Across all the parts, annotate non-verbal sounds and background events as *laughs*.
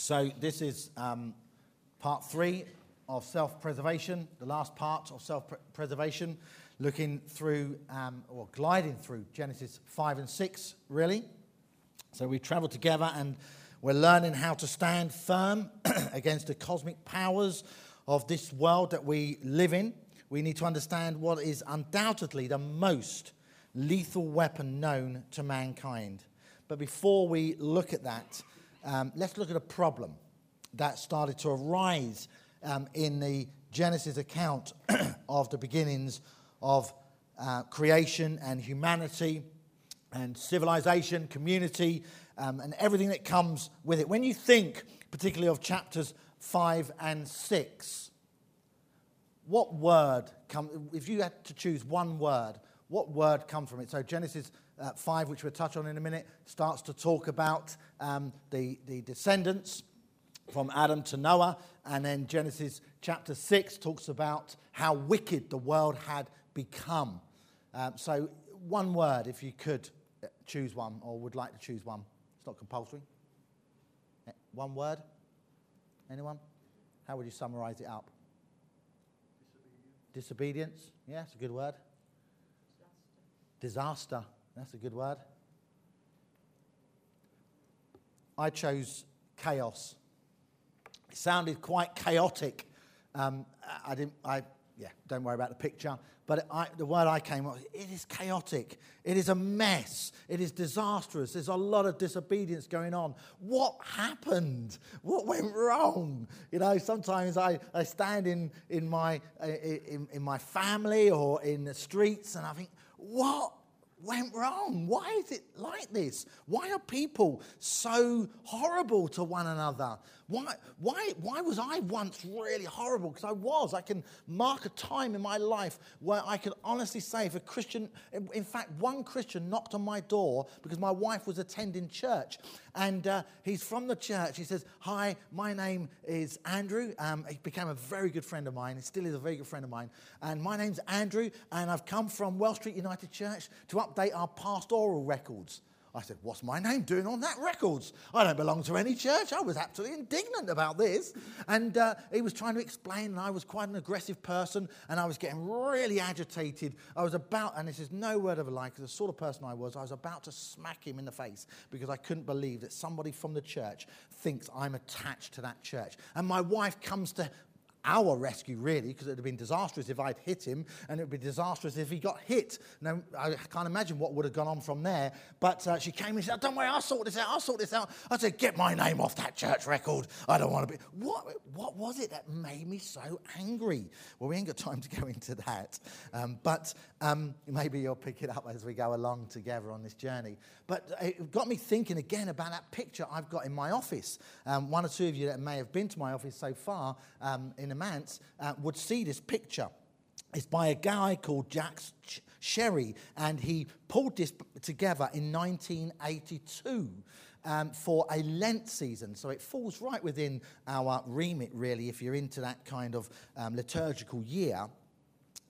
So, this is um, part three of self preservation, the last part of self preservation, looking through um, or gliding through Genesis 5 and 6, really. So, we travel together and we're learning how to stand firm *clears throat* against the cosmic powers of this world that we live in. We need to understand what is undoubtedly the most lethal weapon known to mankind. But before we look at that, um, let's look at a problem that started to arise um, in the Genesis account *clears throat* of the beginnings of uh, creation and humanity and civilization, community, um, and everything that comes with it. When you think, particularly of chapters 5 and 6, what word come if you had to choose one word what word comes from it so genesis uh, 5 which we'll touch on in a minute starts to talk about um, the, the descendants from adam to noah and then genesis chapter 6 talks about how wicked the world had become um, so one word if you could uh, choose one or would like to choose one it's not compulsory uh, one word anyone how would you summarize it up Disobedience. Yeah, it's a good word. Disaster. Disaster. That's a good word. I chose chaos. It sounded quite chaotic. Um, I didn't. I yeah, don't worry about the picture. But I, the word I came up with, it is chaotic. It is a mess. It is disastrous. There's a lot of disobedience going on. What happened? What went wrong? You know, sometimes I, I stand in, in, my, in, in my family or in the streets and I think, what went wrong? Why is it like this? Why are people so horrible to one another? Why, why, why was I once really horrible? Because I was. I can mark a time in my life where I can honestly say, if a Christian, in fact, one Christian knocked on my door because my wife was attending church. And uh, he's from the church. He says, Hi, my name is Andrew. Um, he became a very good friend of mine. He still is a very good friend of mine. And my name's Andrew, and I've come from Well Street United Church to update our pastoral records. I said, What's my name doing on that records? I don't belong to any church. I was absolutely indignant about this. And uh, he was trying to explain, and I was quite an aggressive person, and I was getting really agitated. I was about, and this is no word of a lie, because the sort of person I was, I was about to smack him in the face because I couldn't believe that somebody from the church thinks I'm attached to that church. And my wife comes to our rescue, really, because it would have been disastrous if I'd hit him, and it would be disastrous if he got hit. Now, I can't imagine what would have gone on from there. But uh, she came and said, Don't worry, I'll sort this out, I'll sort this out. I said, Get my name off that church record. I don't want to be. What, what was it that made me so angry? Well, we ain't got time to go into that. Um, but um, maybe you'll pick it up as we go along together on this journey. But it got me thinking again about that picture I've got in my office. Um, one or two of you that may have been to my office so far um, in Uh, would see this picture. It's by a guy called Jack Chéry, and he pulled this together in 1982. Um, for a Lent season. So it falls right within our remit, really, if you're into that kind of um, liturgical year.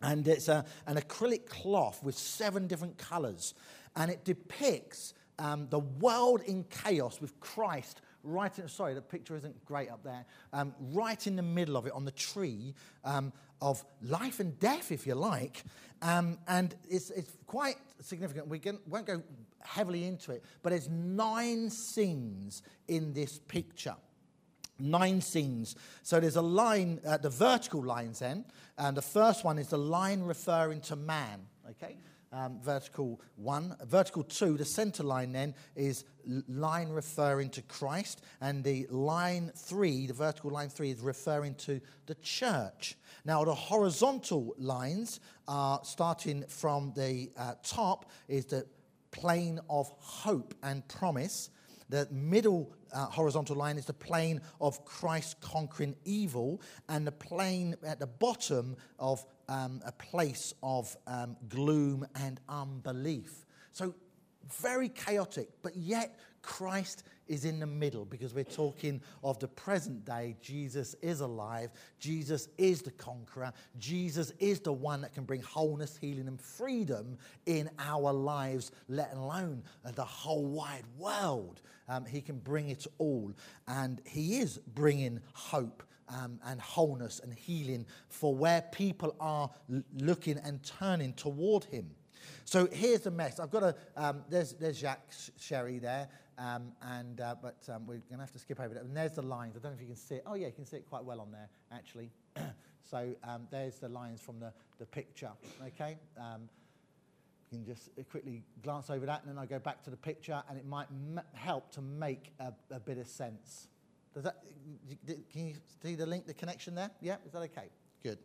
And it's a, an acrylic cloth with seven different colors. And it depicts um, the world in chaos with Christ right in, sorry, the picture isn't great up there, um, right in the middle of it on the tree um, of life and death, if you like. Um, and it's, it's quite significant. We can, won't go heavily into it, but there's nine scenes in this picture nine scenes. So there's a line, uh, the vertical lines then, and the first one is the line referring to man, okay? Um, vertical one. Vertical two, the center line then is line referring to Christ, and the line three, the vertical line three, is referring to the church. Now, the horizontal lines are starting from the uh, top, is the plane of hope and promise. The middle uh, horizontal line is the plane of Christ conquering evil, and the plane at the bottom of um, a place of um, gloom and unbelief. So, very chaotic, but yet Christ is in the middle because we're talking of the present day. Jesus is alive. Jesus is the conqueror. Jesus is the one that can bring wholeness, healing, and freedom in our lives, let alone the whole wide world. um, He can bring it all. And He is bringing hope um, and wholeness and healing for where people are looking and turning toward Him. So here's the mess. I've got a, um, there's, there's Jacques Chéry there, um, and, uh, but um, we're going to have to skip over that. And there's the lines. I don't know if you can see it. Oh, yeah, you can see it quite well on there, actually. *clears throat* so um, there's the lines from the, the picture, okay? Um, you can just quickly glance over that, and then I go back to the picture, and it might m- help to make a, a bit of sense. Does that, can you see the link, the connection there? Yeah, is that okay? Good.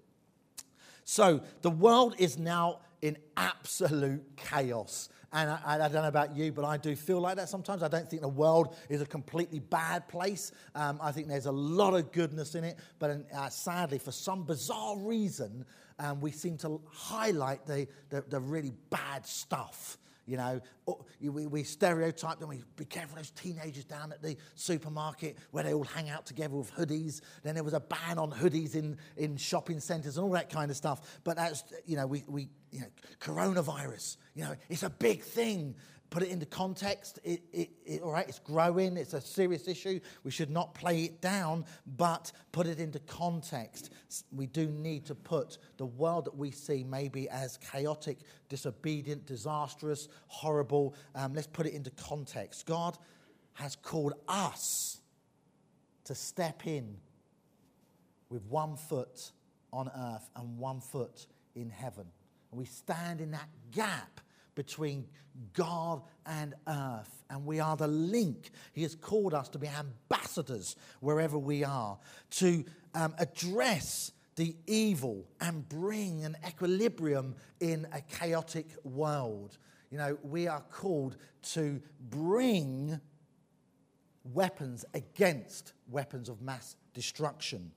So the world is now in absolute chaos. And I, I, don't know about you, but I do feel like that sometimes. I don't think the world is a completely bad place. Um, I think there's a lot of goodness in it. But uh, sadly, for some bizarre reason, um, we seem to highlight the, the, the really bad stuff. You know, we, we stereotype them. We be careful those teenagers down at the supermarket where they all hang out together with hoodies. Then there was a ban on hoodies in, in shopping centres and all that kind of stuff. But that's, you know, we, we you know, coronavirus, you know, it's a big thing put it into context. It, it, it, all right, it's growing, it's a serious issue. We should not play it down, but put it into context. We do need to put the world that we see maybe as chaotic, disobedient, disastrous, horrible. Um, let's put it into context. God has called us to step in with one foot on earth and one foot in heaven. And we stand in that gap between God and earth. And we are the link. He has called us to be ambassadors wherever we are, to um, address the evil and bring an equilibrium in a chaotic world. You know, we are called to bring weapons against weapons of mass destruction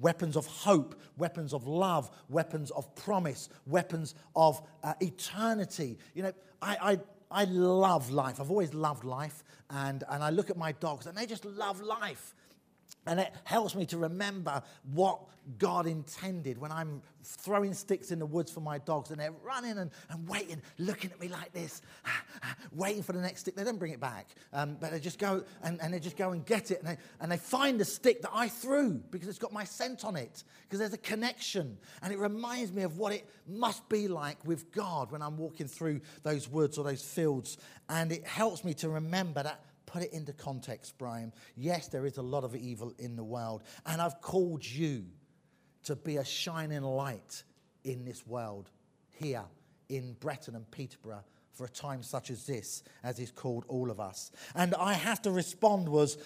weapons of hope, weapons of love, weapons of promise, weapons of uh, eternity. You know, I, I, I love life. I've always loved life. And, and I look at my dogs, and they just love life. And it helps me to remember what God intended when I'm throwing sticks in the woods for my dogs and they're running and, and waiting, looking at me like this, waiting for the next stick. They don't bring it back, um, but they just go and, and they just go and get it and they, and they find the stick that I threw because it's got my scent on it, because there's a connection. And it reminds me of what it must be like with God when I'm walking through those woods or those fields. And it helps me to remember that put it into context, Brian. Yes, there is a lot of evil in the world, and I've called you to be a shining light in this world here in Bretton and Peterborough for a time such as this, as He's called all of us. And I have to respond was,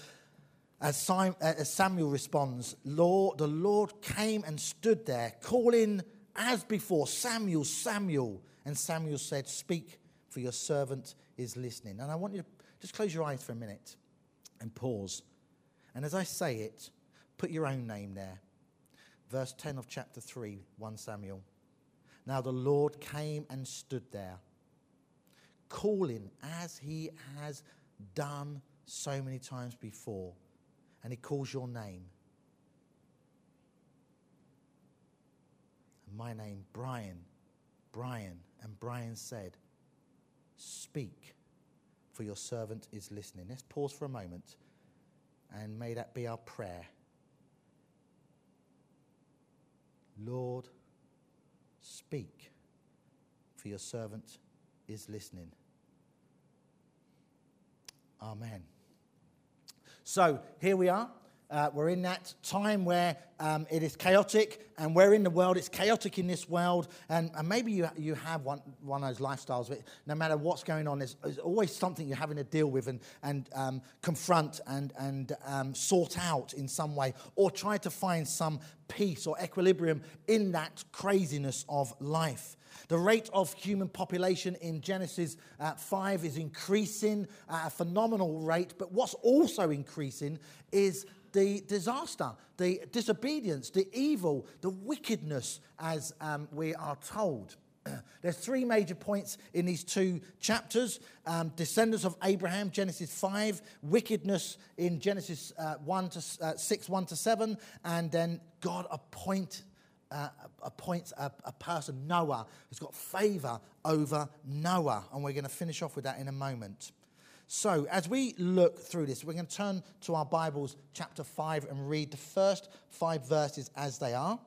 uh, as, Samuel responds, Lord, the Lord came and stood there, calling as before, Samuel, Samuel. And Samuel said, Speak, for your servant is listening. And I want you to just close your eyes for a minute and pause. And as I say it, put your own name there. Verse 10 of chapter 3, 1 Samuel. Now the Lord came and stood there, calling as he has done so many times before. And he calls your name. And my name, Brian. Brian. And Brian said, Speak for your servant is listening. Let's pause for a moment and may that be our prayer. Lord, speak, for your servant is listening. Amen. So here we are. Uh, we're in that time where um, it is chaotic, and we're in the world. It's chaotic in this world, and, and maybe you, you have one, one of those lifestyles. But no matter what's going on, there's, there's always something you're having to deal with and, and um, confront and, and um, sort out in some way, or try to find some peace or equilibrium in that craziness of life. The rate of human population in Genesis uh, 5 is increasing at a phenomenal rate, but what's also increasing is the disaster, the disobedience, the evil, the wickedness, as um, we are told. *clears throat* There's three major points in these two chapters um, descendants of Abraham, Genesis 5, wickedness in Genesis uh, 1 to, uh, 6, 1 to 7, and then God appoint, uh, appoints a, a person, Noah, who's got favor over Noah. And we're going to finish off with that in a moment. So, as we look through this, we're going to turn to our Bibles, chapter 5, and read the first five verses as they are.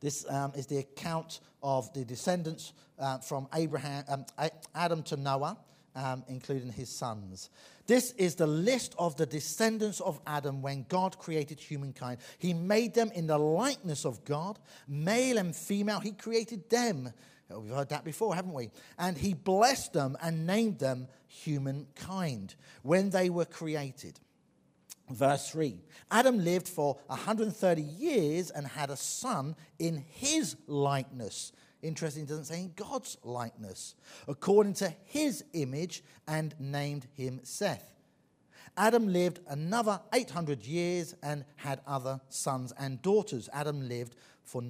This um, is the account of the descendants uh, from Abraham, um, Adam to Noah, um, including his sons. This is the list of the descendants of Adam when God created humankind. He made them in the likeness of God, male and female, He created them. Oh, we've heard that before, haven't we? And He blessed them and named them humankind when they were created. Verse 3 Adam lived for 130 years and had a son in his likeness Interesting, doesn't say in God's likeness, according to his image, and named him Seth. Adam lived another 800 years and had other sons and daughters. Adam lived for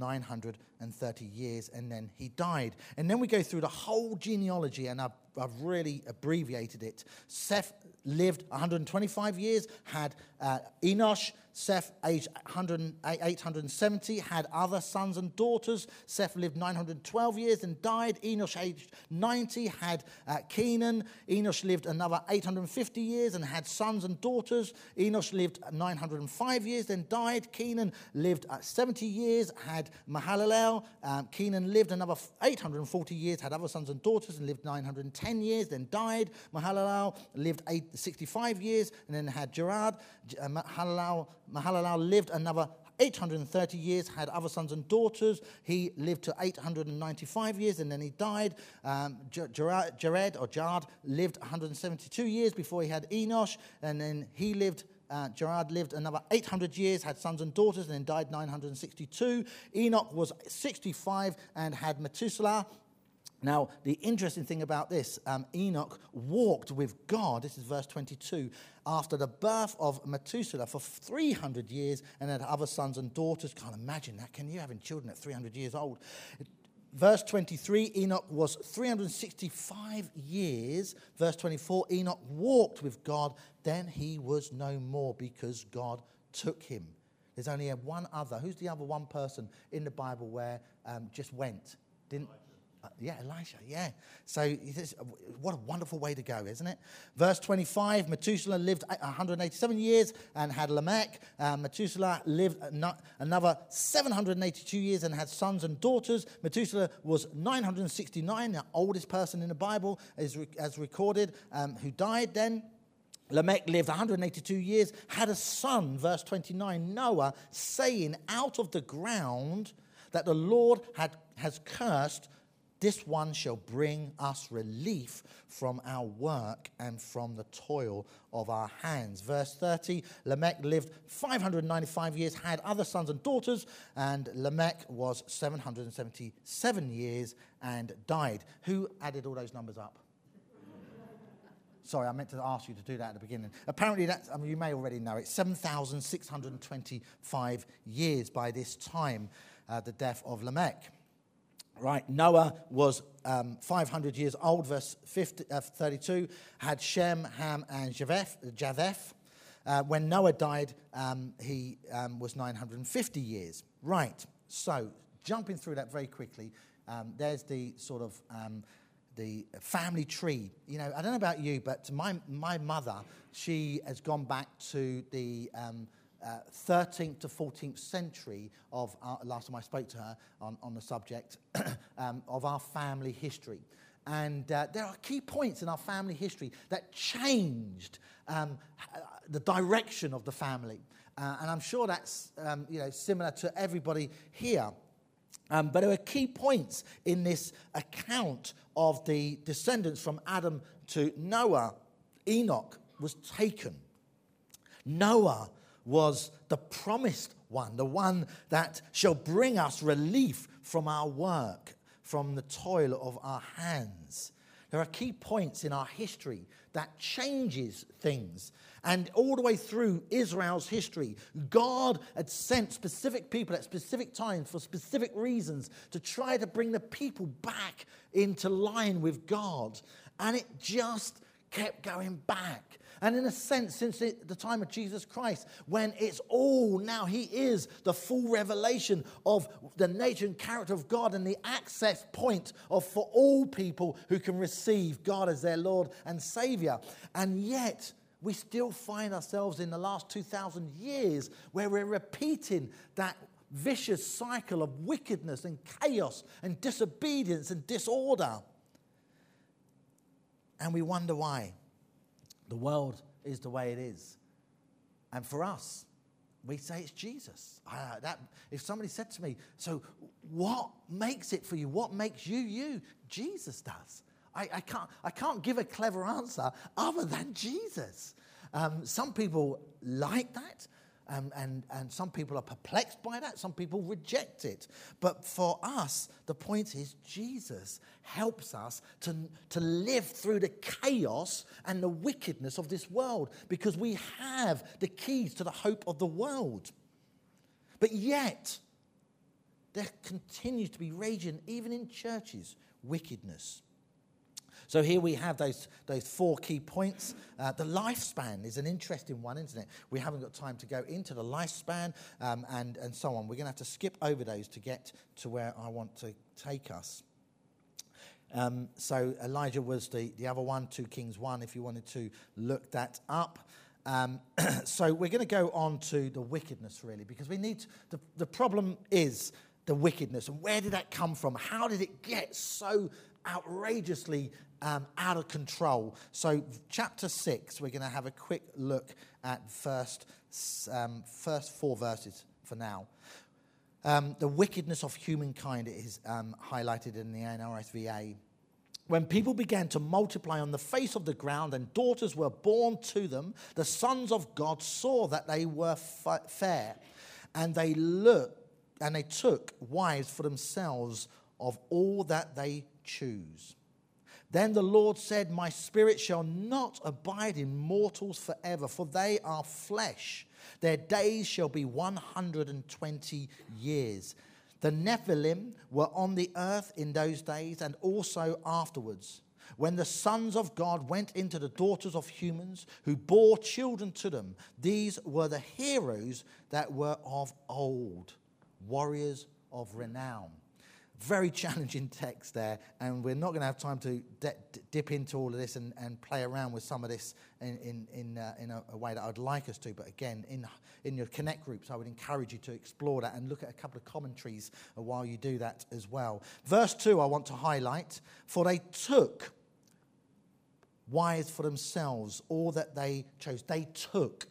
930 years and then he died. And then we go through the whole genealogy, and I've, I've really abbreviated it. Seth lived 125 years, had uh, Enosh, Seth, aged 870, had other sons and daughters. Seth lived 912 years and died. Enosh, aged 90, had uh, Kenan. Enosh lived another 850 years and had sons and daughters. Enosh lived 905 years, then died. Kenan lived uh, 70 years, had Mahalalel. Um, Kenan lived another 840 years, had other sons and daughters, and lived 910 years, then died. Mahalalel lived 65 years, and then had Jared. Uh, lived another 830 years, had other sons and daughters. He lived to 895 years and then he died. Um, Jared or Jared lived 172 years before he had Enosh, and then he lived. Uh, Jared lived another 800 years, had sons and daughters, and then died 962. Enoch was 65 and had Methuselah. Now, the interesting thing about this, um, Enoch walked with God, this is verse 22, after the birth of Methuselah for 300 years and had other sons and daughters. Can't imagine that. Can you having children at 300 years old? Verse 23, Enoch was 365 years. Verse 24, Enoch walked with God, then he was no more because God took him. There's only one other. Who's the other one person in the Bible where um, just went? Didn't. Yeah, Elisha, yeah. So what a wonderful way to go, isn't it? Verse 25 Methuselah lived 187 years and had Lamech. Uh, Methuselah lived another 782 years and had sons and daughters. Methuselah was 969, the oldest person in the Bible, as, as recorded, um, who died then. Lamech lived 182 years, had a son, verse 29, Noah, saying, Out of the ground that the Lord had, has cursed, this one shall bring us relief from our work and from the toil of our hands. Verse 30 Lamech lived 595 years, had other sons and daughters, and Lamech was 777 years and died. Who added all those numbers up? Sorry, I meant to ask you to do that at the beginning. Apparently, that's, I mean, you may already know it 7,625 years by this time, uh, the death of Lamech. Right, Noah was um, 500 years old, verse 50, uh, 32, had Shem, Ham, and Japheth. Japheth. Uh, when Noah died, um, he um, was 950 years. Right, so jumping through that very quickly, um, there's the sort of um, the family tree. You know, I don't know about you, but my, my mother, she has gone back to the um, uh, 13th to 14th century of our, last time I spoke to her on, on the subject *coughs* um, of our family history. And uh, there are key points in our family history that changed um, the direction of the family. Uh, and I'm sure that's um, you know, similar to everybody here. Um, but there are key points in this account of the descendants from Adam to Noah. Enoch was taken. Noah was the promised one, the one that shall bring us relief from our work, from the toil of our hands. There are key points in our history that changes things. And all the way through Israel's history, God had sent specific people at specific times for specific reasons to try to bring the people back into line with God. And it just kept going back. And in a sense, since the, time of Jesus Christ, when it's all now, He is the full revelation of the nature and character of God and the access point of for all people who can receive God as their Lord and Savior. And yet, we still find ourselves in the last 2,000 years where we're repeating that vicious cycle of wickedness and chaos and disobedience and disorder. And we wonder why. The world is the way it is. And for us, we say it's Jesus. That, if somebody said to me, So what makes it for you? What makes you you? Jesus does. I, I can't, I can't give a clever answer other than Jesus. Um, some people like that. Um, and, and some people are perplexed by that, some people reject it. But for us, the point is Jesus helps us to, to live through the chaos and the wickedness of this world because we have the keys to the hope of the world. But yet, there continues to be raging, even in churches, wickedness. So here we have those, those four key points. Uh, the lifespan is an interesting one, isn't it? We haven't got time to go into the lifespan um, and, and so on. We're going to have to skip over those to get to where I want to take us. Um, so Elijah was the, the other one, 2 Kings 1, if you wanted to look that up. Um, *clears throat* so we're going to go on to the wickedness, really, because we need, to, the, the problem is the wickedness. And where did that come from? How did it get so outrageously um, out of control. So, chapter 6, we're going to have a quick look at first, um, first four verses for now. Um, the wickedness of humankind is um, highlighted in the NRSVA. When people began to multiply on the face of the ground and daughters were born to them, the sons of God saw that they were fair, and they looked and they took wives for themselves of all that they choose. Then the Lord said, My spirit shall not abide in mortals forever, for they are flesh. Their days shall be 120 years. The Nephilim were on the earth in those days and also afterwards. When the sons of God went into the daughters of humans who bore children to them, these were the heroes that were of old, warriors of renown. Very challenging text there, and we're not going to have time to dip into all of this and, and play around with some of this in, in, in, uh, in a, a, way that I'd like us to. But again, in, in your Connect groups, I would encourage you to explore that and look at a couple of commentaries while you do that as well. Verse 2, I want to highlight For they took wives for themselves, all that they chose. They took.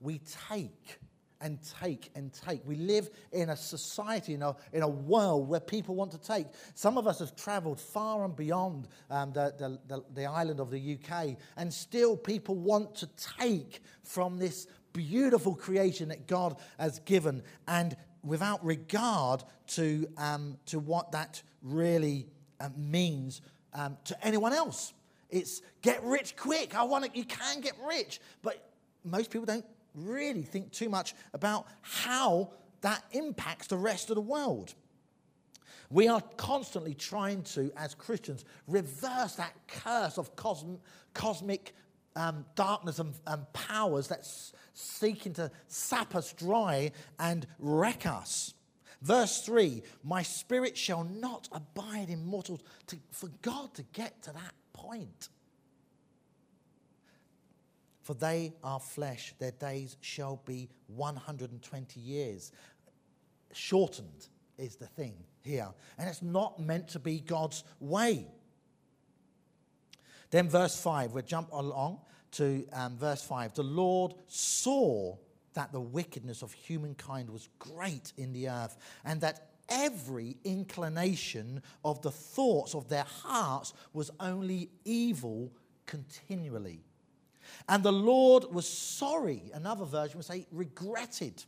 We take and take and take. We live in a society, in a, in a world where people want to take. Some of us have traveled far and beyond um, the, the, the, the island of the UK, and still people want to take from this beautiful creation that God has given, and without regard to, um, to what that really uh, means um, to anyone else. It's get rich quick. I want it. You can get rich, but most people don't really think too much about how that impacts the rest of the world. We are constantly trying to, as Christians, reverse that curse of cosm- cosmic um, darkness and, and powers that's seeking to sap us dry and wreck us. Verse 3 My spirit shall not abide in mortals. To, for God to get to that point, for they are flesh, their days shall be 120 years. Shortened is the thing here. And it's not meant to be God's way. Then, verse 5, we'll jump along to um, verse 5. The Lord saw that the wickedness of humankind was great in the earth, and that every inclination of the thoughts of their hearts was only evil continually. And the Lord was sorry, another version would say, regretted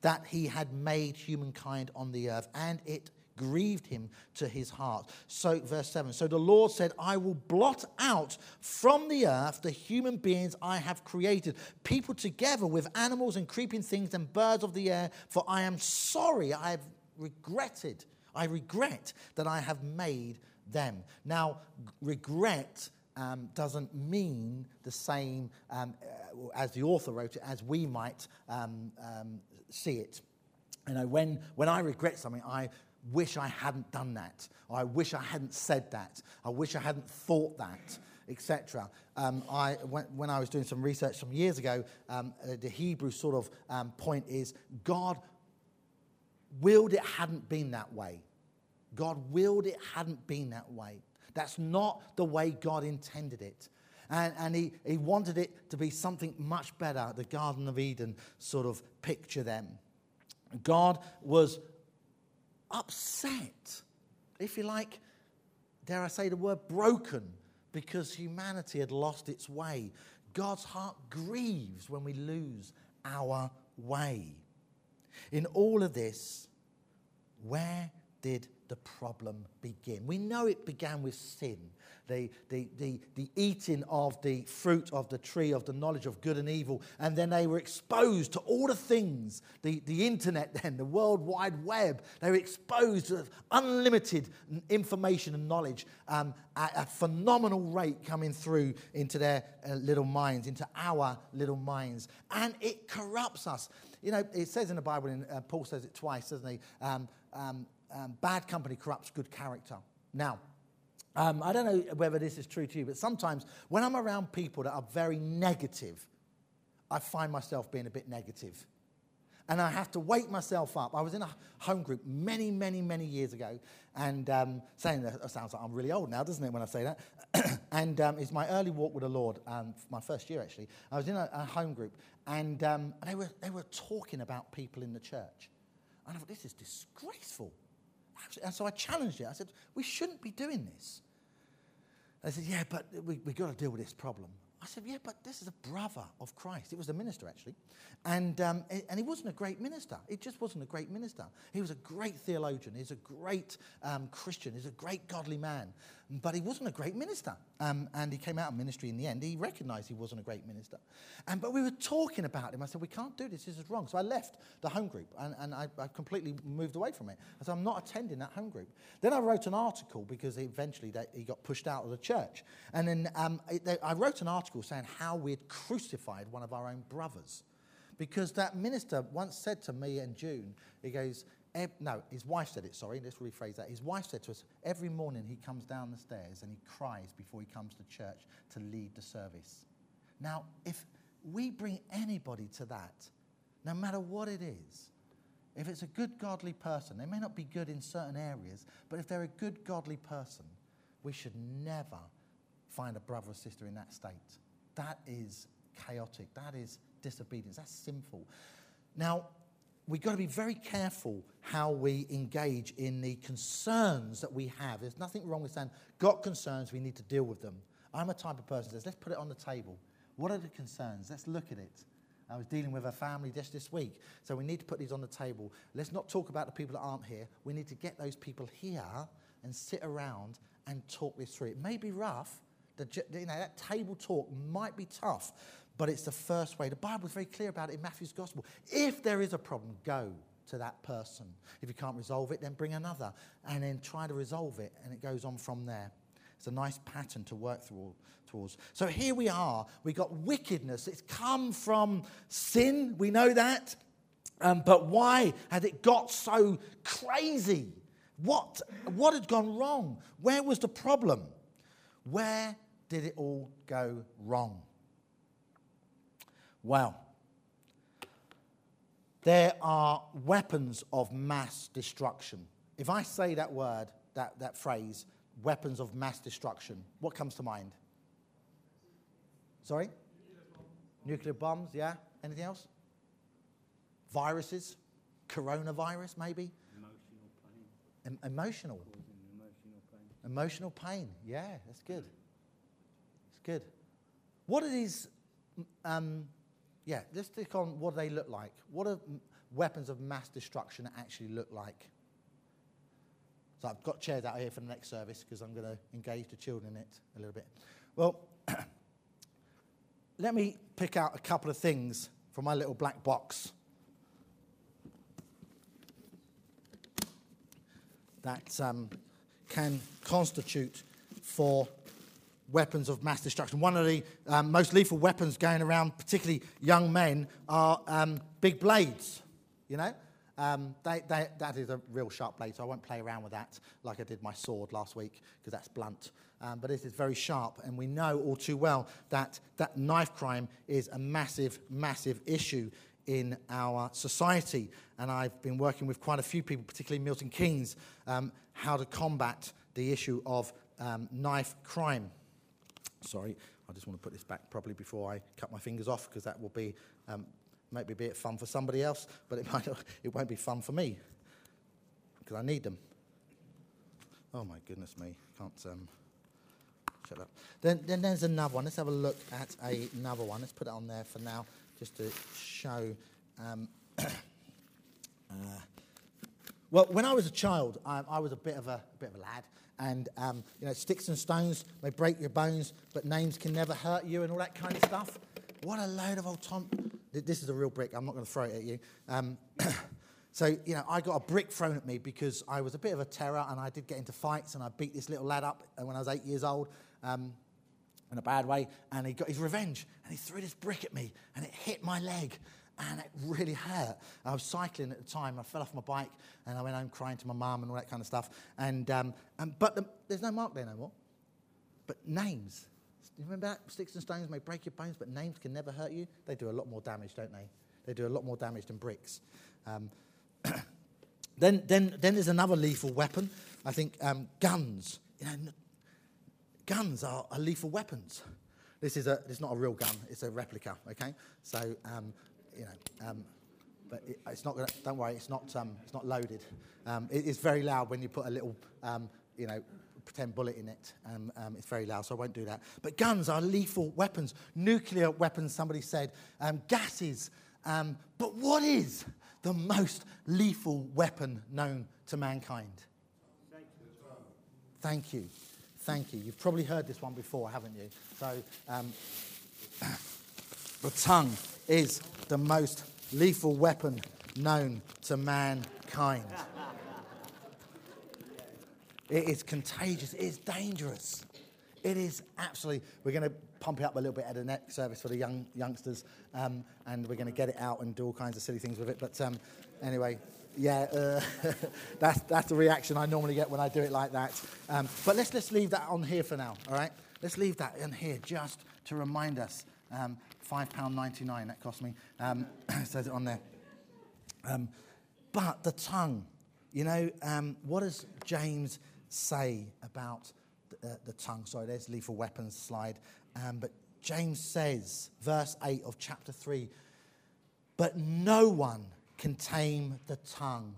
that he had made humankind on the earth, and it grieved him to his heart. So, verse 7 So the Lord said, I will blot out from the earth the human beings I have created, people together with animals and creeping things and birds of the air, for I am sorry, I have regretted, I regret that I have made them. Now, regret um, doesn't mean the same um, uh, as the author wrote it, as we might um, um, see it. You know, when, when I regret something, I wish I hadn't done that. I wish I hadn't said that. I wish I hadn't thought that, etc. Um, I, when, when, I was doing some research some years ago, um, uh, the Hebrew sort of um, point is God willed it hadn't been that way. God willed it hadn't been that way. That's not the way God intended it. And, and he, he wanted it to be something much better, the Garden of Eden sort of picture them. God was upset, if you like, dare I say the word broken, because humanity had lost its way. God's heart grieves when we lose our way. In all of this, where did the problem begin? We know it began with sin the, the, the, the eating of the fruit of the tree of the knowledge of good and evil. And then they were exposed to all the things, the, the internet, then, the World Wide Web. They were exposed to unlimited information and knowledge um, at a phenomenal rate coming through into their uh, little minds, into our little minds. And it corrupts us. You know, it says in the Bible, and uh, Paul says it twice, doesn't he? Um, um, um, bad company corrupts good character. Now, um, I don't know whether this is true to you, but sometimes when I'm around people that are very negative, I find myself being a bit negative. And I have to wake myself up. I was in a home group many, many, many years ago, and um, saying that sounds like I'm really old now, doesn't it, when I say that? *clears throat* and um, it's my early walk with the Lord, um, my first year actually. I was in a, a home group, and um, they, were, they were talking about people in the church. And I thought, this is disgraceful. And so I challenged it. I said, we shouldn't be doing this. They said, Yeah, but we, we've got to deal with this problem. I said, Yeah, but this is a brother of Christ. It was a minister, actually. And, um, and he wasn't a great minister. It just wasn't a great minister. He was a great theologian. He's a great um, Christian. He's a great godly man. But he wasn't a great minister. Um, and he came out of ministry in the end. He recognized he wasn't a great minister. And, but we were talking about him. I said, We can't do this. This is wrong. So I left the home group and, and I, I completely moved away from it. I said, I'm not attending that home group. Then I wrote an article because eventually they, he got pushed out of the church. And then um, they, I wrote an article saying how we'd crucified one of our own brothers. Because that minister once said to me in June, he goes, no, his wife said it, sorry, let's rephrase that. His wife said to us, every morning he comes down the stairs and he cries before he comes to church to lead the service. Now, if we bring anybody to that, no matter what it is, if it's a good, godly person, they may not be good in certain areas, but if they're a good, godly person, we should never find a brother or sister in that state. That is chaotic. That is disobedience. That's sinful. Now, we've got to be very careful how we engage in the concerns that we have. There's nothing wrong with saying, got concerns, we need to deal with them. I'm a type of person that says, let's put it on the table. What are the concerns? Let's look at it. I was dealing with a family just this week, so we need to put these on the table. Let's not talk about the people that aren't here. We need to get those people here and sit around and talk this through. It may be rough. The, you know, that table talk might be tough, but it's the first way. The Bible is very clear about it in Matthew's Gospel. If there is a problem, go to that person. If you can't resolve it, then bring another and then try to resolve it, and it goes on from there. It's a nice pattern to work through, towards. So here we are. We got wickedness. It's come from sin. We know that. Um, but why had it got so crazy? What, what had gone wrong? Where was the problem? Where did it all go wrong? Well, there are weapons of mass destruction. If I say that word, that, that phrase, weapons of mass destruction, what comes to mind? Sorry? Nuclear bombs, yeah? Anything else? Viruses? Coronavirus, maybe? Emotional pain. Em- emotional. emotional pain. Emotional pain, yeah, that's good. It's good. What are these um, yeah, let's stick on what they look like. What do weapons of mass destruction actually look like? So I've got chairs out here for the next service because I'm going to engage the children in it a little bit. Well, *clears throat* let me pick out a couple of things from my little black box that um, can constitute for weapons of mass destruction. One of the um, most lethal weapons going around, particularly young men, are um, big blades. You know, um, they, they, that is a real sharp blade, so I won't play around with that like I did my sword last week because that's blunt. Um, but this is very sharp, and we know all too well that, that knife crime is a massive, massive issue in our society. And I've been working with quite a few people, particularly Milton Keynes, um, how to combat the issue of um, knife crime. Sorry, I just want to put this back properly before I cut my fingers off because that will be um, maybe a bit fun for somebody else, but it, *laughs* might it won't be fun for me because I need them. Oh my goodness me, can't um, shut up. Then, then there's another one. Let's have a look at a, another one. Let's put it on there for now just to show. Um, *coughs* uh, well, when I was a child, I, I was a bit of a, a, bit of a lad, and um, you know, sticks and stones may break your bones, but names can never hurt you, and all that kind of stuff. What a load of old Tom. This is a real brick. I'm not going to throw it at you. Um, *clears throat* so you know, I got a brick thrown at me because I was a bit of a terror, and I did get into fights, and I beat this little lad up when I was eight years old. Um, in a bad way, and he got his revenge, and he threw this brick at me, and it hit my leg, and it really hurt. I was cycling at the time, I fell off my bike, and I went home crying to my mum and all that kind of stuff. And, um, and but the, there's no mark there no more. But names, you remember that? Sticks and stones may break your bones, but names can never hurt you. They do a lot more damage, don't they? They do a lot more damage than bricks. Um, *coughs* then, then, then there's another lethal weapon. I think um, guns. You know, guns are, are, lethal weapons. This is a, it's not a real gun, it's a replica, okay? So, um, you know, um, but it, it's not gonna, don't worry, it's not, um, it's not loaded. Um, it, it's very loud when you put a little, um, you know, pretend bullet in it. Um, it's very loud, so I won't do that. But guns are lethal weapons. Nuclear weapons, somebody said, gases. but what is the most lethal weapon known to mankind? Thank you. Thank you. You've probably heard this one before, haven't you? So, um, *coughs* the tongue is the most lethal weapon known to mankind. It is contagious, it is dangerous. It is absolutely, we're going to pump it up a little bit at the next service for the young youngsters, um, and we're going to get it out and do all kinds of silly things with it. But um, anyway, yeah, uh, *laughs* that's, that's the reaction I normally get when I do it like that. Um, but let's, let's leave that on here for now, all right? Let's leave that in here just to remind us. Um, £5.99 that cost me. Um, *coughs* says it on there. Um, but the tongue, you know, um, what does James say about the, uh, the tongue? Sorry, there's lethal weapons slide. Um, but James says, verse 8 of chapter 3, but no one can tame the tongue,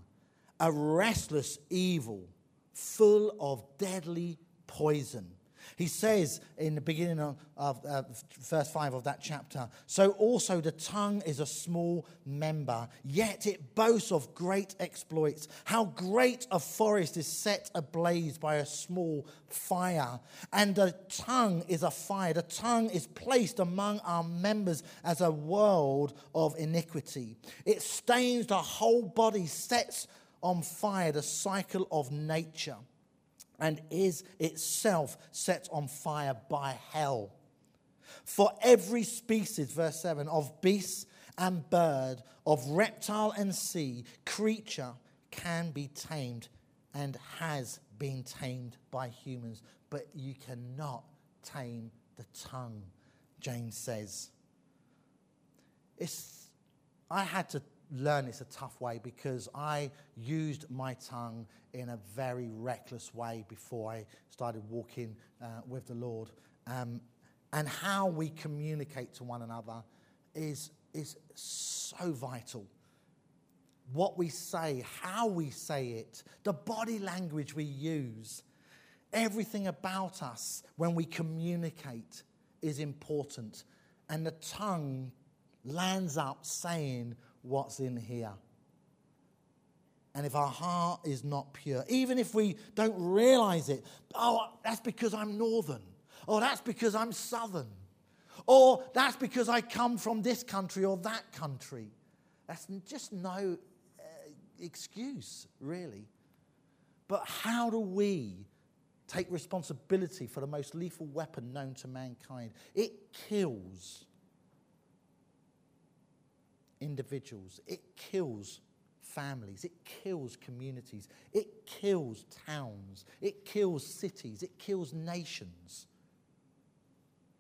a restless evil full of deadly poison. He says in the beginning of, of uh, verse 5 of that chapter So also the tongue is a small member, yet it boasts of great exploits. How great a forest is set ablaze by a small fire. And the tongue is a fire. The tongue is placed among our members as a world of iniquity. It stains the whole body, sets on fire the cycle of nature and is itself set on fire by hell. For every species, verse 7, of beast and bird, of reptile and sea, creature can be tamed and has been tamed by humans, but you cannot tame the tongue, James says. It's, I had to learn this a tough way because I used my tongue in a very reckless way before I started walking uh, with the Lord. Um, and how we communicate to one another is, is so vital. What we say, how we say it, the body language we use, everything about us when we communicate is important. And the tongue lands up saying what's in here. And if our heart is not pure, even if we don't realize it, oh, that's because I'm northern, or that's because I'm southern, or that's because I come from this country or that country. That's just no uh, excuse, really. But how do we take responsibility for the most lethal weapon known to mankind. It kills individuals, it kills families, it kills communities, it kills towns, it kills cities, it kills nations.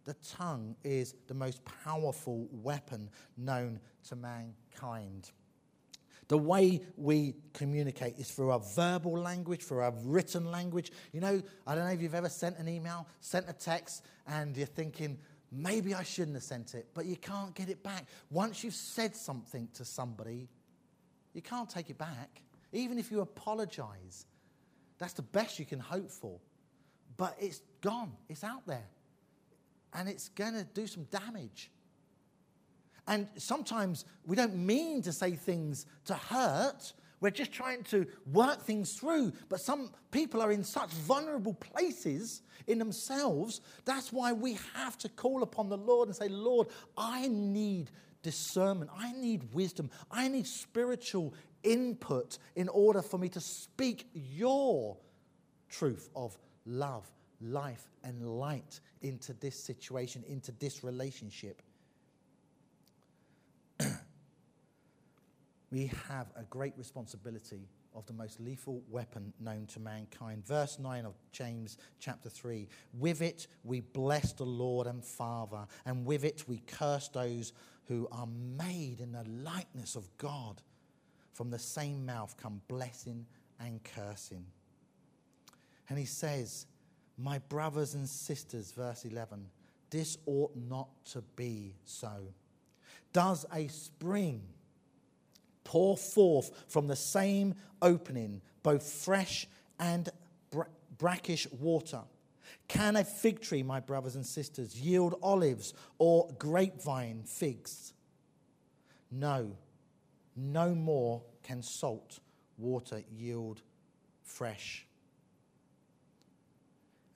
The tongue is the most powerful weapon known to mankind. The way we communicate is through our verbal language, through our written language. You know, I don't know if you've ever sent an email, sent a text, and you're thinking, maybe I shouldn't have sent it, but you can't get it back. Once you've said something to somebody, you can't take it back. Even if you apologize, that's the best you can hope for. But it's gone, it's out there, and it's going to do some damage. And sometimes we don't mean to say things to hurt. We're just trying to work things through. But some people are in such vulnerable places in themselves. That's why we have to call upon the Lord and say, Lord, I need discernment. I need wisdom. I need spiritual input in order for me to speak your truth of love, life, and light into this situation, into this relationship. We have a great responsibility of the most lethal weapon known to mankind. Verse 9 of James chapter 3 With it we bless the Lord and Father, and with it we curse those who are made in the likeness of God. From the same mouth come blessing and cursing. And he says, My brothers and sisters, verse 11, this ought not to be so. Does a spring pour forth from the same opening both fresh and brackish water? Can a fig tree, my brothers and sisters, yield olives or grapevine figs? No, no more can salt water yield fresh.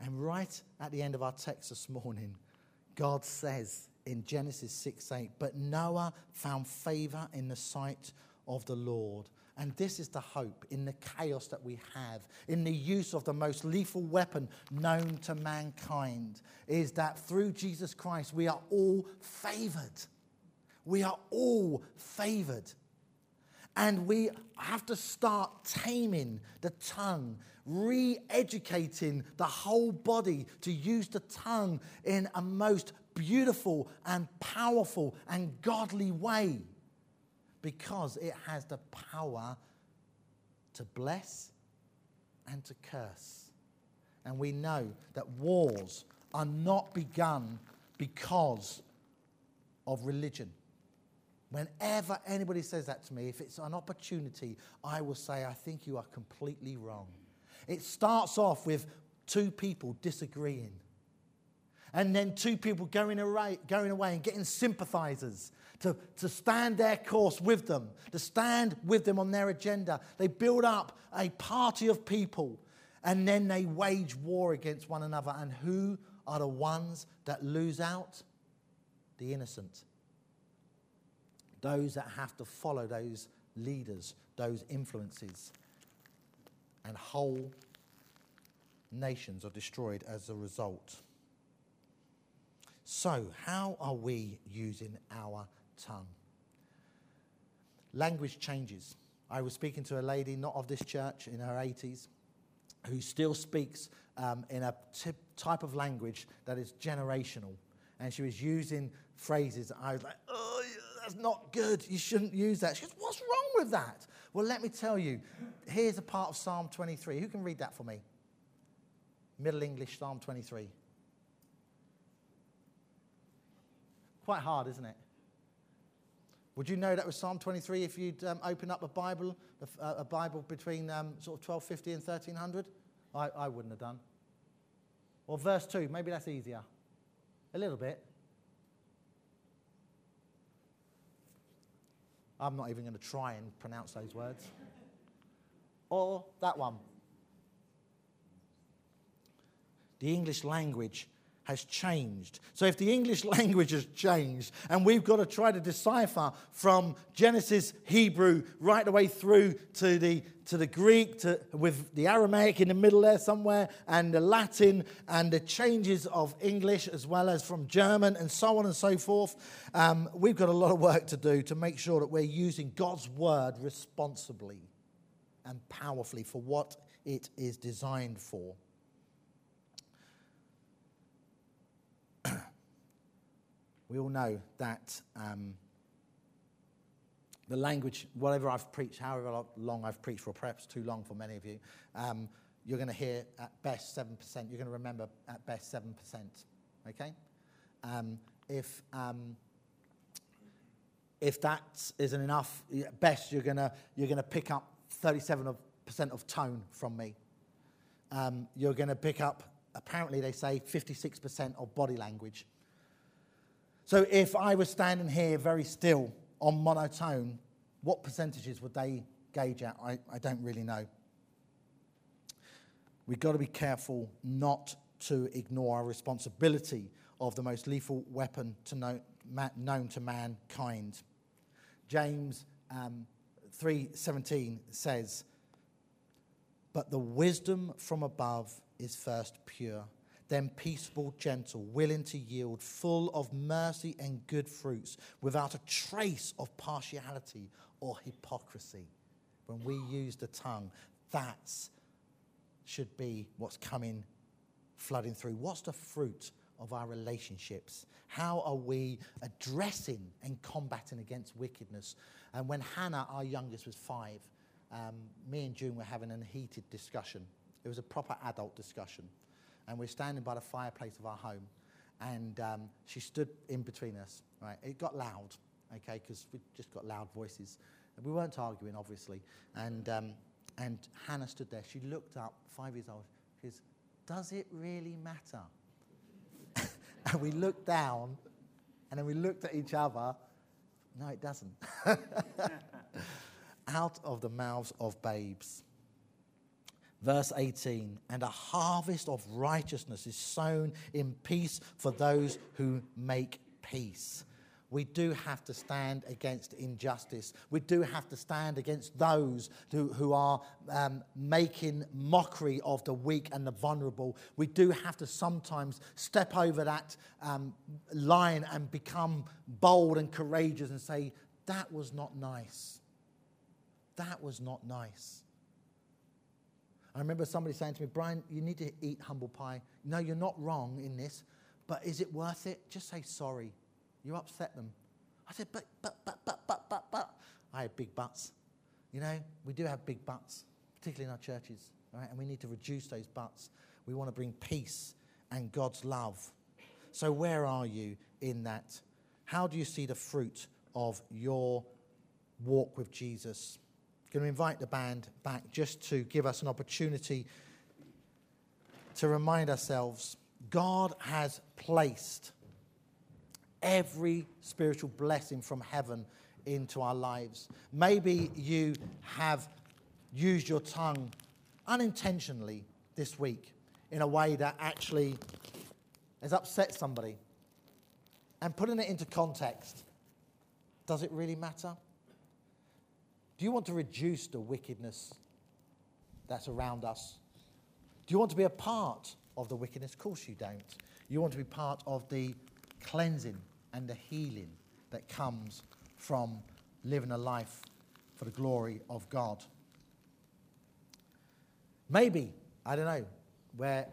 And right at the end of our text this morning, God says in Genesis 6 8, but Noah found favor in the sight of the Lord. And this is the hope in the chaos that we have, in the use of the most lethal weapon known to mankind, is that through Jesus Christ we are all favored. We are all favored. And we have to start taming the tongue, re educating the whole body to use the tongue in a most beautiful and powerful and godly way because it has the power to bless and to curse. And we know that wars are not begun because of religion. Whenever anybody says that to me, if it's an opportunity, I will say, I think you are completely wrong. It starts off with two people disagreeing and then two people going away, going away and getting sympathizers to, to stand their course with them, to stand with them on their agenda. They build up a party of people and then they wage war against one another. And who are the ones that lose out? The innocent. Those that have to follow those leaders, those influences. And whole nations are destroyed as a result. So, how are we using our tongue? Language changes. I was speaking to a lady, not of this church, in her 80s, who still speaks um, in a type of language that is generational. And she was using phrases. that I was like, oh, that's not good. You shouldn't use that. She goes, what's wrong with that? Well, let me tell you. Here's a part of Psalm 23. Who can read that for me? Middle English, Psalm 23. Quite hard, isn't it? Would you know that was Psalm 23 if you'd um, open up a Bible, a, a Bible between um, sort of 1250 and 1300? I, I wouldn't have done. Or verse 2, maybe that's easier. A little bit. I'm not even going to try and pronounce those words. or that one. The English language has changed. So if the English *laughs* language has changed and we've got to try to decipher from Genesis, Hebrew, right the way through to the, to the Greek, to, with the Aramaic in the middle there somewhere, and the Latin, and the changes of English as well as from German, and so on and so forth, um, we've got a lot of work to do to make sure that we're using God's word responsibly and powerfully for what it is designed for. We all know that um, the language, whatever I've preached, however long I've preached or perhaps too long for many of you, um, you're going to hear at best 7%. You're going to remember at best 7%. Okay? Um, if, um, if that isn't enough, at best you're going to, you're to pick up 37% of tone from me. Um, you're going to pick up, apparently, they say 56% of body language. So if I was standing here very still on monotone, what percentages would they gauge at? I, I don't really know. We've got to be careful not to ignore our responsibility of the most lethal weapon to know, ma, known to mankind. James um, 3:17 says, "But the wisdom from above is first pure, then peaceable, gentle, willing to yield, full of mercy and good fruits, without a trace of partiality or hypocrisy. When we use the tongue, that should be what's coming, flooding through. What's the fruit of our relationships? How are we addressing and combating against wickedness? And when Hannah, our youngest, was five, um, me and June were having a heated discussion. It was a proper adult discussion and we're standing by the fireplace of our home. And um, she stood in between us, right? It got loud, okay, because we just got loud voices. We weren't arguing, obviously. And, um, and Hannah stood there. She looked up, five years old. She says, Does it really matter? *laughs* and we looked down, and then we looked at each other. No, it doesn't. *laughs* Out of the mouths of babes. Verse 18, and a harvest of righteousness is sown in peace for those who make peace. We do have to stand against injustice. We do have to stand against those who, who are um, making mockery of the weak and the vulnerable. We do have to sometimes step over that um, line and become bold and courageous and say, That was not nice. That was not nice. I remember somebody saying to me, Brian, you need to eat humble pie. No, you're not wrong in this, but is it worth it? Just say sorry. You upset them. I said, but, but, but, but, but, but, but. I had big butts. You know, we do have big butts, particularly in our churches, right? And we need to reduce those butts. We want to bring peace and God's love. So, where are you in that? How do you see the fruit of your walk with Jesus? Going to invite the band back just to give us an opportunity to remind ourselves God has placed every spiritual blessing from heaven into our lives. Maybe you have used your tongue unintentionally this week in a way that actually has upset somebody. And putting it into context, does it really matter? Do you want to reduce the wickedness that's around us? Do you want to be a part of the wickedness? Of course you don't. You want to be part of the cleansing and the healing that comes from living a life for the glory of God. Maybe, I don't know where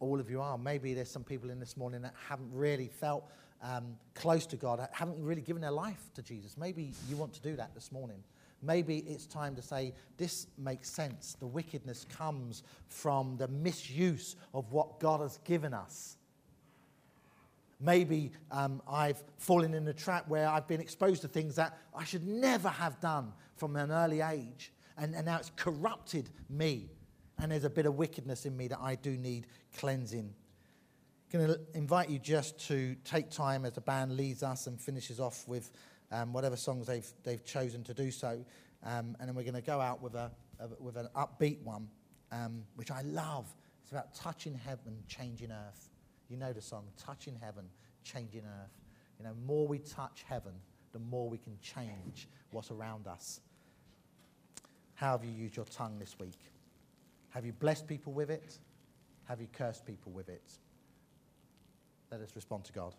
all of you are. Maybe there's some people in this morning that haven't really felt um, close to God, haven't really given their life to Jesus. Maybe you want to do that this morning. Maybe it's time to say, this makes sense. The wickedness comes from the misuse of what God has given us. Maybe um, I've fallen in a trap where I've been exposed to things that I should never have done from an early age. And, and now it's corrupted me. And there's a bit of wickedness in me that I do need cleansing. I'm going to invite you just to take time as the band leads us and finishes off with um, whatever songs they've, they've chosen to do so. Um, and then we're going to go out with, a, a with an upbeat one, um, which I love. It's about touching heaven, changing earth. You know the song, Touching Heaven, Changing Earth. You know, more we touch heaven, the more we can change what's around us. How have you used your tongue this week? Have you blessed people with it? Have you cursed people with it? Let us respond to God.